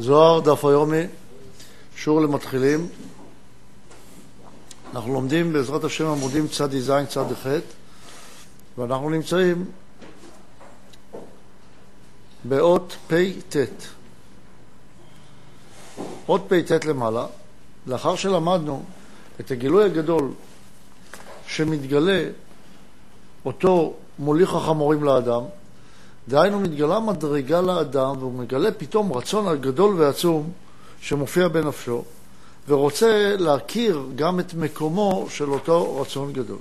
זוהר, דף היומי, שיעור למתחילים. אנחנו לומדים בעזרת השם עמודים צד ז' צד ח' ואנחנו נמצאים באות פ"ט. אות פ"ט למעלה, לאחר שלמדנו את הגילוי הגדול שמתגלה אותו מוליך החמורים לאדם, דהיינו מתגלה מדרגה לאדם והוא מגלה פתאום רצון הגדול ועצום שמופיע בנפשו ורוצה להכיר גם את מקומו של אותו רצון גדול.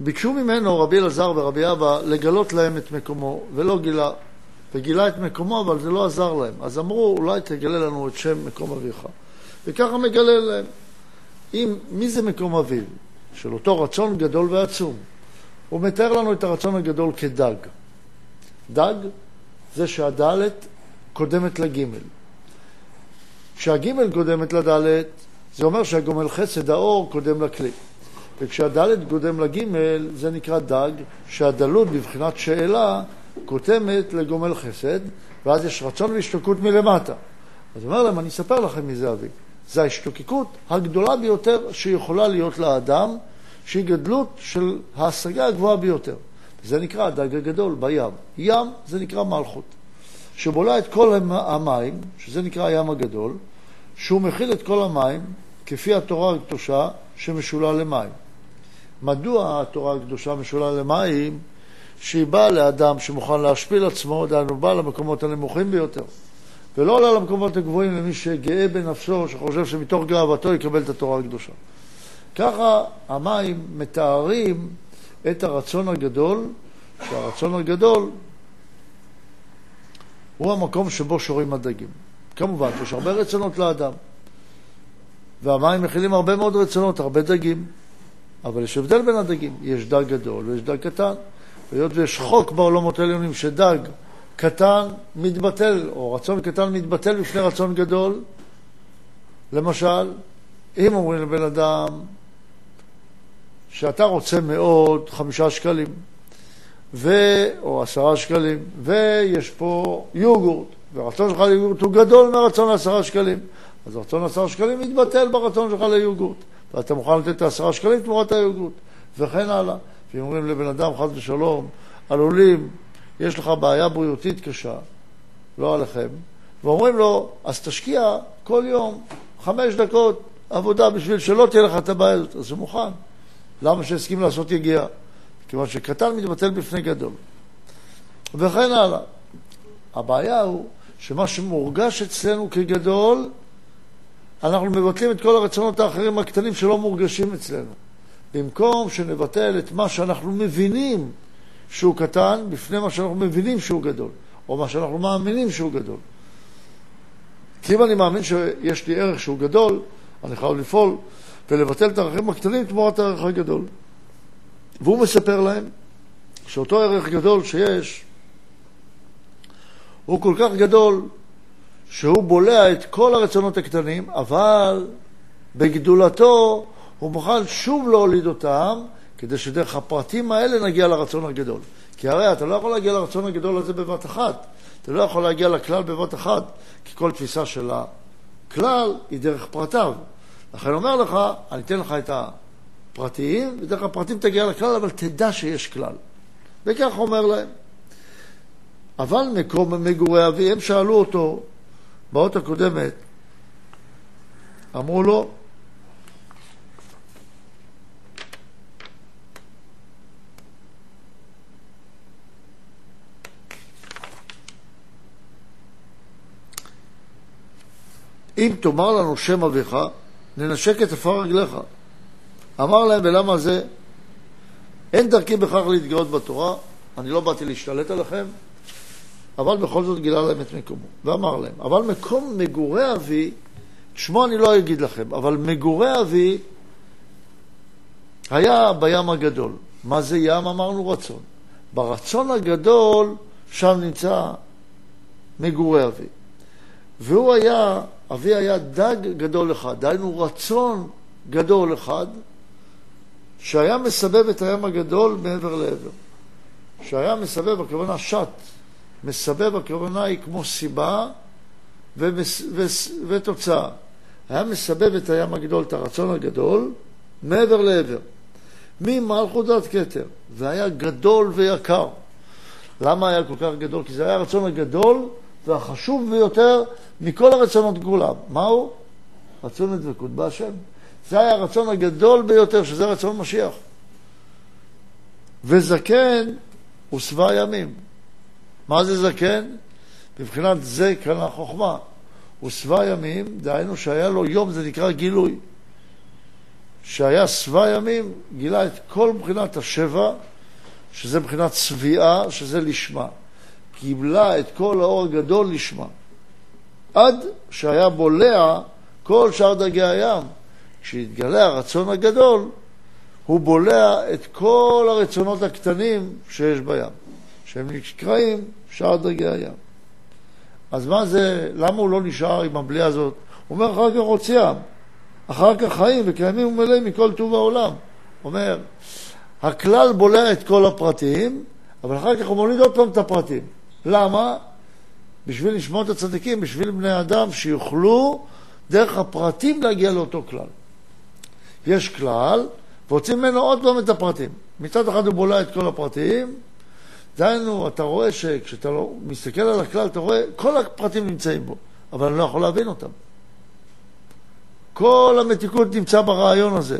ביקשו ממנו רבי אלעזר ורבי אבא לגלות להם את מקומו ולא גילה. וגילה את מקומו אבל זה לא עזר להם. אז אמרו אולי תגלה לנו את שם מקום אביך. וככה מגלה להם. אם מי זה מקום אביו? של אותו רצון גדול ועצום הוא מתאר לנו את הרצון הגדול כדג. דג זה שהדלת קודמת לגימל. כשהגימל קודמת לדלת, זה אומר שהגומל חסד, האור, קודם לכלי. וכשהדלת קודם לגימל, זה נקרא דג, שהדלות בבחינת שאלה קודמת לגומל חסד, ואז יש רצון והשתוקקות מלמטה. אז אומר להם, אני אספר לכם מי זה אבי. זה ההשתוקקות הגדולה ביותר שיכולה להיות לאדם, שהיא גדלות של ההשגה הגבוהה ביותר. זה נקרא הדג הגדול בים. ים זה נקרא מלכות, שבולע את כל המים, שזה נקרא הים הגדול, שהוא מכיל את כל המים, כפי התורה הקדושה שמשולה למים. מדוע התורה הקדושה משולה למים? שהיא באה לאדם שמוכן להשפיל עצמו, דהיינו באה למקומות הנמוכים ביותר. ולא עולה למקומות הגבוהים למי שגאה בנפשו, שחושב שמתוך גאוותו יקבל את התורה הקדושה. ככה המים מתארים את הרצון הגדול, שהרצון הגדול הוא המקום שבו שורים הדגים. כמובן יש הרבה רצונות לאדם, והמים מכילים הרבה מאוד רצונות, הרבה דגים, אבל יש הבדל בין הדגים, יש דג גדול ויש דג קטן. והיות ויש חוק בעולמות העליונים שדג קטן מתבטל, או רצון קטן מתבטל בפני רצון גדול, למשל, אם אומרים לבן אדם, שאתה רוצה מאוד חמישה שקלים, ו... או עשרה שקלים, ויש פה יוגורט, והרצון שלך ליוגורט הוא גדול מהרצון לעשרה שקלים, אז הרצון לעשרה שקלים מתבטל ברצון שלך ליוגורט, ואתה מוכן לתת את העשרה שקלים תמורת היוגורט, וכן הלאה. ואם אומרים לבן אדם, חס ושלום, עלולים, יש לך בעיה בריאותית קשה, לא עליכם, ואומרים לו, אז תשקיע כל יום חמש דקות עבודה בשביל שלא תהיה לך את הבעיה הזאת, אז הוא מוכן. למה שהסכים לעשות יגיעה? כיוון שקטן מתבטל בפני גדול. וכן הלאה. הבעיה הוא שמה שמורגש אצלנו כגדול, אנחנו מבטלים את כל הרצונות האחרים הקטנים שלא מורגשים אצלנו. במקום שנבטל את מה שאנחנו מבינים שהוא קטן, בפני מה שאנחנו מבינים שהוא גדול, או מה שאנחנו מאמינים שהוא גדול. כי אם אני מאמין שיש לי ערך שהוא גדול, אני חייב לפעול ולבטל את הערכים הקטנים תמורת הערך הגדול. והוא מספר להם שאותו ערך גדול שיש, הוא כל כך גדול שהוא בולע את כל הרצונות הקטנים, אבל בגדולתו הוא מוכן שוב להוליד אותם, כדי שדרך הפרטים האלה נגיע לרצון הגדול. כי הרי אתה לא יכול להגיע לרצון הגדול הזה בבת אחת. אתה לא יכול להגיע לכלל בבת אחת, כי כל תפיסה של הכלל היא דרך פרטיו. לכן אומר לך, אני אתן לך את הפרטיים, ודרך הפרטים תגיע לכלל, אבל תדע שיש כלל. וכך אומר להם. אבל מקום מגורי אבי, הם שאלו אותו באות הקודמת, אמרו לו, אם תאמר לנו שם אביך, ננשק את עפר רגליך. אמר להם, ולמה זה? אין דרכי בכך להתגאות בתורה, אני לא באתי להשתלט עליכם, אבל בכל זאת גילה להם את מקומו. ואמר להם, אבל מקום מגורי אבי, שמו אני לא אגיד לכם, אבל מגורי אבי היה בים הגדול. מה זה ים? אמרנו רצון. ברצון הגדול, שם נמצא מגורי אבי. והוא היה אבי היה דג גדול אחד, דהיינו רצון גדול אחד, שהיה מסבב את הים הגדול מעבר לעבר. שהיה מסבב, הכוונה שט, מסבב הכוונה היא כמו סיבה ומס, ו, ותוצאה. היה מסבב את הים הגדול, את הרצון הגדול, מעבר לעבר. ממלכות עד כתר. זה היה גדול ויקר. למה היה כל כך גדול? כי זה היה הרצון הגדול והחשוב ביותר מכל הרצונות כולם. מהו? רצון הדבקות בהשם. זה היה הרצון הגדול ביותר, שזה רצון משיח. וזקן הוא שבע ימים. מה זה זקן? מבחינת זה כאן החוכמה. הוא שבע ימים, דהיינו שהיה לו יום, זה נקרא גילוי. שהיה שבע ימים, גילה את כל מבחינת השבע, שזה מבחינת צביעה, שזה לשמה. קיבלה את כל האור הגדול לשמה. עד שהיה בולע כל שאר דגי הים. כשהתגלה הרצון הגדול, הוא בולע את כל הרצונות הקטנים שיש בים, שהם נקראים שאר דגי הים. אז מה זה, למה הוא לא נשאר עם הבליעה הזאת? הוא אומר, אחר כך הוציאם, אחר כך חיים וקיימים ומלאים מכל טוב העולם. אומר, הכלל בולע את כל הפרטים, אבל אחר כך הוא מוליד עוד פעם את הפרטים. למה? בשביל לשמוע את הצדיקים, בשביל בני אדם שיוכלו דרך הפרטים להגיע לאותו כלל. יש כלל, והוצאים ממנו עוד פעם את הפרטים. מצד אחד הוא בולע את כל הפרטים, דהיינו, אתה רואה שכשאתה לא מסתכל על הכלל, אתה רואה, כל הפרטים נמצאים בו, אבל אני לא יכול להבין אותם. כל המתיקות נמצא ברעיון הזה.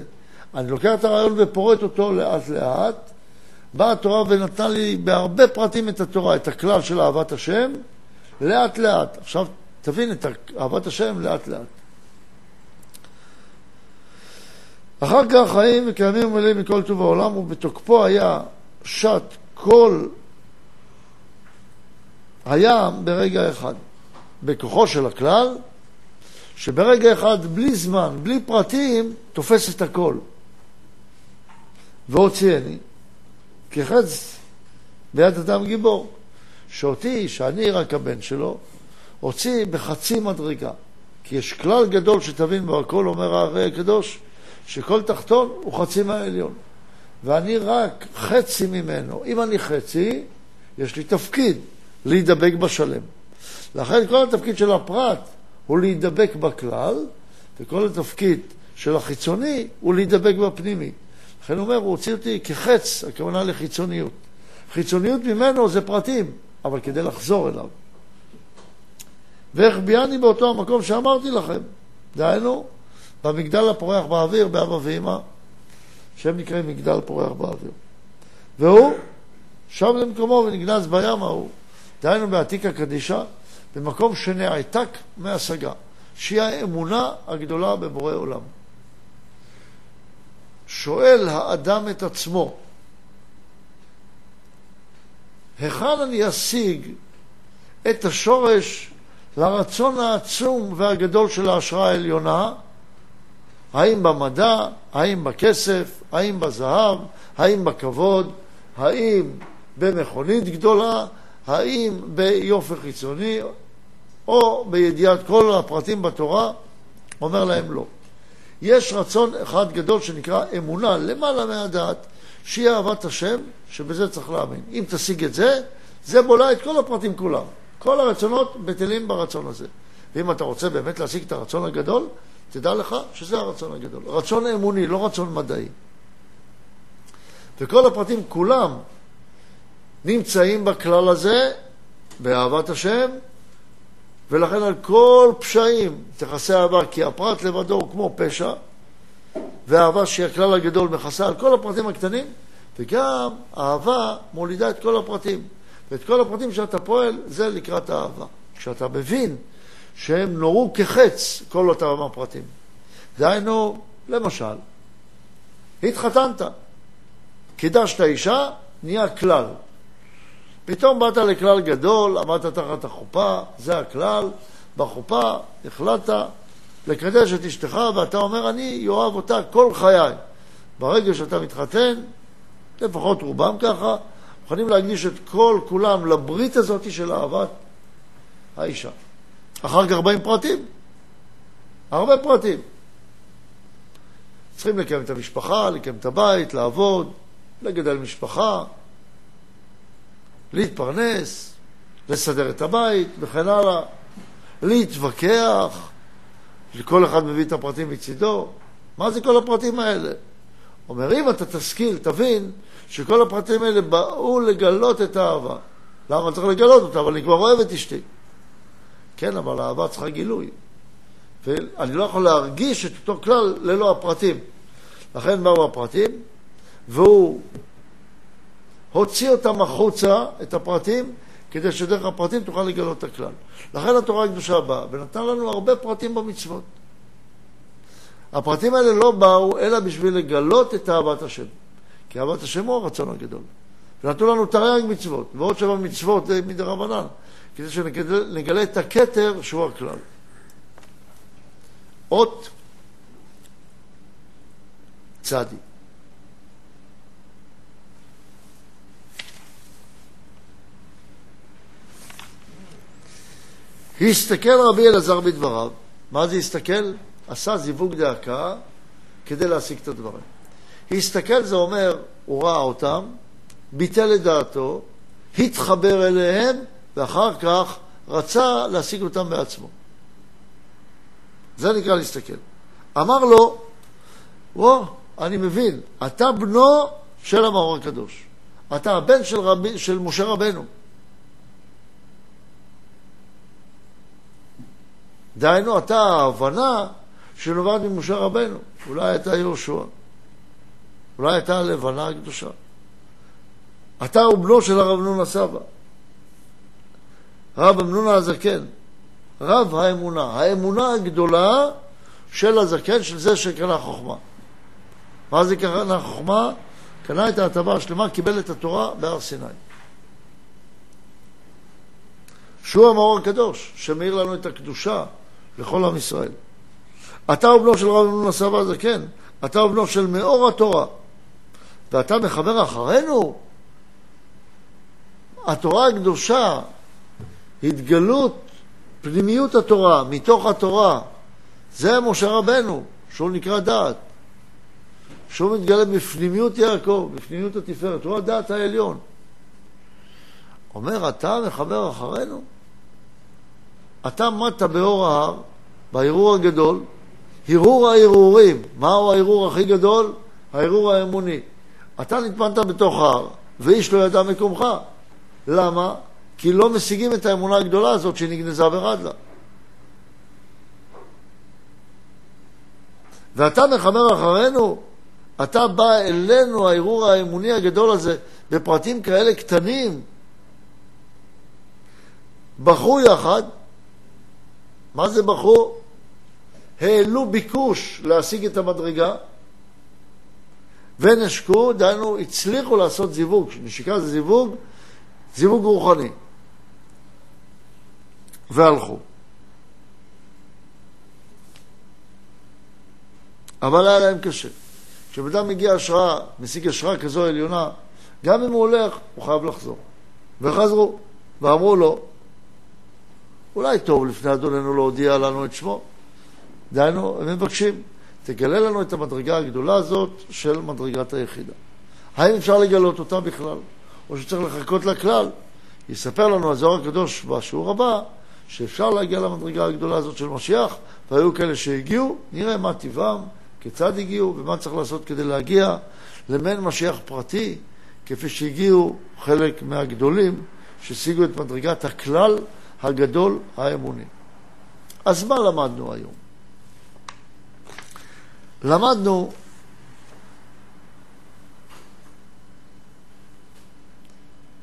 אני לוקח את הרעיון ופורט אותו לאט-לאט. באה התורה ונתנה לי בהרבה פרטים את התורה, את הכלל של אהבת השם, לאט-לאט. עכשיו, תבין את אהבת השם לאט-לאט. אחר כך חיים וקיימים ומלאים מכל טוב העולם, ובתוקפו היה שט כל הים ברגע אחד. בכוחו של הכלל, שברגע אחד, בלי זמן, בלי פרטים, תופס את הכל. והוציאני, כחץ ביד אדם גיבור, שאותי, שאני רק הבן שלו, הוציא בחצי מדרגה. כי יש כלל גדול שתבין בו, הכל אומר הרי הקדוש, שכל תחתון הוא חצי מהעליון. ואני רק חצי ממנו. אם אני חצי, יש לי תפקיד להידבק בשלם. לכן כל התפקיד של הפרט הוא להידבק בכלל, וכל התפקיד של החיצוני הוא להידבק בפנימי. לכן הוא אומר, הוא הוציא אותי כחץ, הכוונה לחיצוניות. חיצוניות ממנו זה פרטים, אבל כדי לחזור אליו. והחביאני באותו המקום שאמרתי לכם, דהיינו, במגדל הפורח באוויר, באבא ואמא, שהם נקראים מגדל פורח באוויר. והוא שב למקומו ונגנז בים ההוא, דהיינו בעתיקה קדישה, במקום שנעתק מהשגה, שהיא האמונה הגדולה בבורא עולם. שואל האדם את עצמו, היכן אני אשיג את השורש לרצון העצום והגדול של ההשראה העליונה? האם במדע, האם בכסף, האם בזהב, האם בכבוד, האם במכונית גדולה, האם ביופי חיצוני, או בידיעת כל הפרטים בתורה, אומר להם לא. יש רצון אחד גדול שנקרא אמונה, למעלה מהדעת, שהיא אהבת השם, שבזה צריך להאמין. אם תשיג את זה, זה בולע את כל הפרטים כולם. כל הרצונות בטלים ברצון הזה. ואם אתה רוצה באמת להשיג את הרצון הגדול, תדע לך שזה הרצון הגדול. רצון אמוני, לא רצון מדעי. וכל הפרטים כולם נמצאים בכלל הזה, באהבת השם, ולכן על כל פשעים תכסה אהבה, כי הפרט לבדו הוא כמו פשע, ואהבה שהיא הכלל הגדול מכסה על כל הפרטים הקטנים, וגם אהבה מולידה את כל הפרטים. ואת כל הפרטים שאתה פועל, זה לקראת האהבה. כשאתה מבין שהם נורו כחץ, כל אותם הפרטים. דהיינו, למשל, התחתנת, קידשת אישה, נהיה כלל. פתאום באת לכלל גדול, עמדת תחת החופה, זה הכלל, בחופה החלטת לקדש את אשתך, ואתה אומר, אני אוהב אותה כל חיי. ברגע שאתה מתחתן, לפחות רובם ככה, מוכנים להקדיש את כל כולם לברית הזאת של אהבת האישה. אחר כך באים פרטים, הרבה פרטים. צריכים לקיים את המשפחה, לקיים את הבית, לעבוד, לגדל משפחה, להתפרנס, לסדר את הבית וכן הלאה, להתווכח, כל אחד מביא את הפרטים מצידו. מה זה כל הפרטים האלה? אומר, אם אתה תשכיל, תבין שכל הפרטים האלה באו לגלות את האהבה. למה צריך לגלות אותה? אבל אני כבר אוהב את אשתי. כן, אבל האהבה צריכה גילוי. ואני לא יכול להרגיש את אותו כלל ללא הפרטים. לכן באו הפרטים, והוא הוציא אותם החוצה, את הפרטים, כדי שדרך הפרטים תוכל לגלות את הכלל. לכן התורה הקדושה באה, ונתנה לנו הרבה פרטים במצוות. הפרטים האלה לא באו אלא בשביל לגלות את אהבת השם. כי אהבת השם הוא הרצון הגדול. ונתנו לנו תרי"ג מצוות, ועוד שבע מצוות מדרבנן, כדי שנגלה את הכתר שהוא הכלל. אות צדי. הסתכל רבי אלעזר בדבריו, מה זה הסתכל? עשה זיווג דעקה כדי להשיג את הדברים. הסתכל זה אומר, הוא ראה אותם, ביטל את דעתו, התחבר אליהם, ואחר כך רצה להשיג אותם בעצמו. זה נקרא להסתכל. אמר לו, וואו, אני מבין, אתה בנו של המאור הקדוש. אתה הבן של, רבי, של משה רבנו. דהיינו, אתה ההבנה שנובעת ממשה רבנו. אולי אתה יהושע. אולי אתה הלבנה הקדושה. אתה הוא בנו של הרב נונה סבא. רב אמנונה הזקן. רב האמונה. האמונה הגדולה של הזקן, של זה שקנה חוכמה. מה זה קנה חוכמה? קנה את ההטבה השלמה, קיבל את התורה בהר סיני. שהוא המאור הקדוש, שמאיר לנו את הקדושה לכל עם ישראל. אתה הוא בנו של רב אמנון סבא הזקן, אתה הוא בנו של מאור התורה, ואתה מחבר אחרינו? התורה הקדושה, התגלות פנימיות התורה, מתוך התורה, זה משה רבנו, שהוא נקרא דעת. שהוא מתגלה בפנימיות יעקב, בפנימיות התפארת, הוא הדעת העליון. אומר, אתה מחבר אחרינו? אתה עמדת באור ההר, בערעור הגדול, הרהור הערעורים. מהו הערעור הכי גדול? הערעור האמוני. אתה נטמנת בתוך ההר, ואיש לא ידע מקומך. למה? כי לא משיגים את האמונה הגדולה הזאת שנגנזה ורדלה. ואתה מחבר אחרינו, אתה בא אלינו, הערעור האמוני הגדול הזה, בפרטים כאלה קטנים. בחרו יחד, מה זה בחרו? העלו ביקוש להשיג את המדרגה, ונשקו, דהיינו, הצליחו לעשות זיווג. נשיקה זה זיווג, זיווג רוחני. והלכו. אבל היה להם קשה. כשבן מגיע השראה, משיג השראה כזו עליונה, גם אם הוא הולך, הוא חייב לחזור. וחזרו, ואמרו לו, אולי טוב לפני אדוננו להודיע לנו את שמו. דהיינו, הם מבקשים, תגלה לנו את המדרגה הגדולה הזאת של מדרגת היחידה. האם אפשר לגלות אותה בכלל, או שצריך לחכות לכלל? יספר לנו הזוהר הקדוש בשיעור הבא, שאפשר להגיע למדרגה הגדולה הזאת של משיח, והיו כאלה שהגיעו, נראה מה טבעם, כיצד הגיעו ומה צריך לעשות כדי להגיע למעין משיח פרטי, כפי שהגיעו חלק מהגדולים שהשיגו את מדרגת הכלל הגדול האמוני. אז מה למדנו היום? למדנו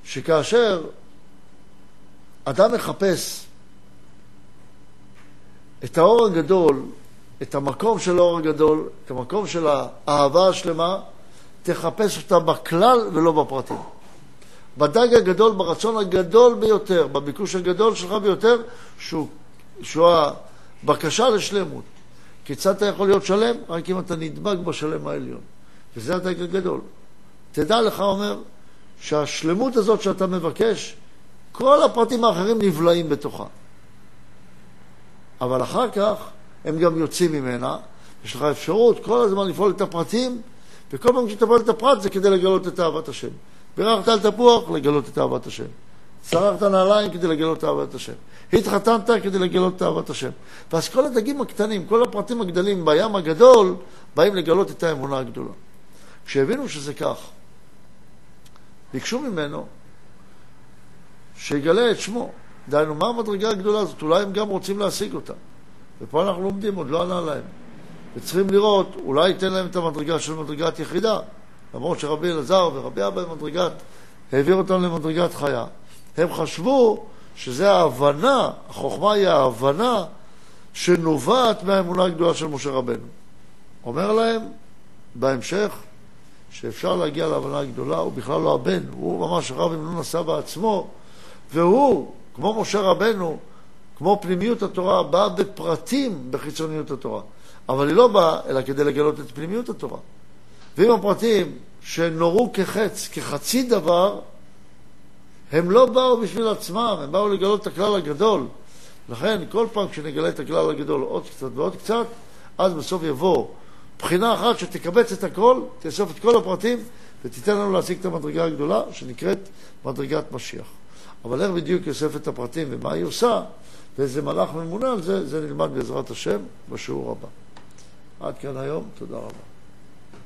שכאשר אדם מחפש את האור הגדול, את המקום של האור הגדול, את המקום של האהבה השלמה, תחפש אותה בכלל ולא בפרטים. בדג הגדול, ברצון הגדול ביותר, בביקוש הגדול שלך ביותר, שהוא, שהוא הבקשה לשלמות. כיצד אתה יכול להיות שלם? רק אם אתה נדבק בשלם העליון. וזה הדג הגדול. תדע לך, אומר, שהשלמות הזאת שאתה מבקש, כל הפרטים האחרים נבלעים בתוכה. אבל אחר כך הם גם יוצאים ממנה, יש לך אפשרות כל הזמן לפעול את הפרטים, וכל פעם כשאתה פועל את הפרט זה כדי לגלות את אהבת השם. בירכת על תפוח, לגלות את אהבת השם. שררת נעליים כדי לגלות את אהבת השם. התחתנת כדי לגלות את אהבת השם. ואז כל הדגים הקטנים, כל הפרטים הגדולים בים הגדול, באים לגלות את האמונה הגדולה. כשהבינו שזה כך, ביקשו ממנו שיגלה את שמו. דהיינו, מה המדרגה הגדולה הזאת? אולי הם גם רוצים להשיג אותה. ופה אנחנו לומדים, עוד לא ענה להם. וצריכים לראות, אולי ייתן להם את המדרגה של מדרגת יחידה, למרות שרבי אלעזר ורבי אבא במדרגת, העביר אותם למדרגת חיה. הם חשבו שזה ההבנה, החוכמה היא ההבנה שנובעת מהאמונה הגדולה של משה רבנו. אומר להם בהמשך שאפשר להגיע להבנה הגדולה, הוא בכלל לא הבן, הוא ממש הרב אמנון עשה בעצמו, והוא, כמו משה רבנו, כמו פנימיות התורה, בא בפרטים בחיצוניות התורה. אבל היא לא באה אלא כדי לגלות את פנימיות התורה. ואם הפרטים שנורו כחץ, כחצי דבר, הם לא באו בשביל עצמם, הם באו לגלות את הכלל הגדול. לכן, כל פעם כשנגלה את הכלל הגדול עוד קצת ועוד קצת, אז בסוף יבוא בחינה אחת שתקבץ את הכל, תאסוף את כל הפרטים ותיתן לנו להשיג את המדרגה הגדולה שנקראת מדרגת משיח. אבל איך בדיוק יוסף את הפרטים ומה היא עושה ואיזה מלאך ממונה על זה, זה נלמד בעזרת השם בשיעור הבא. עד כאן היום, תודה רבה.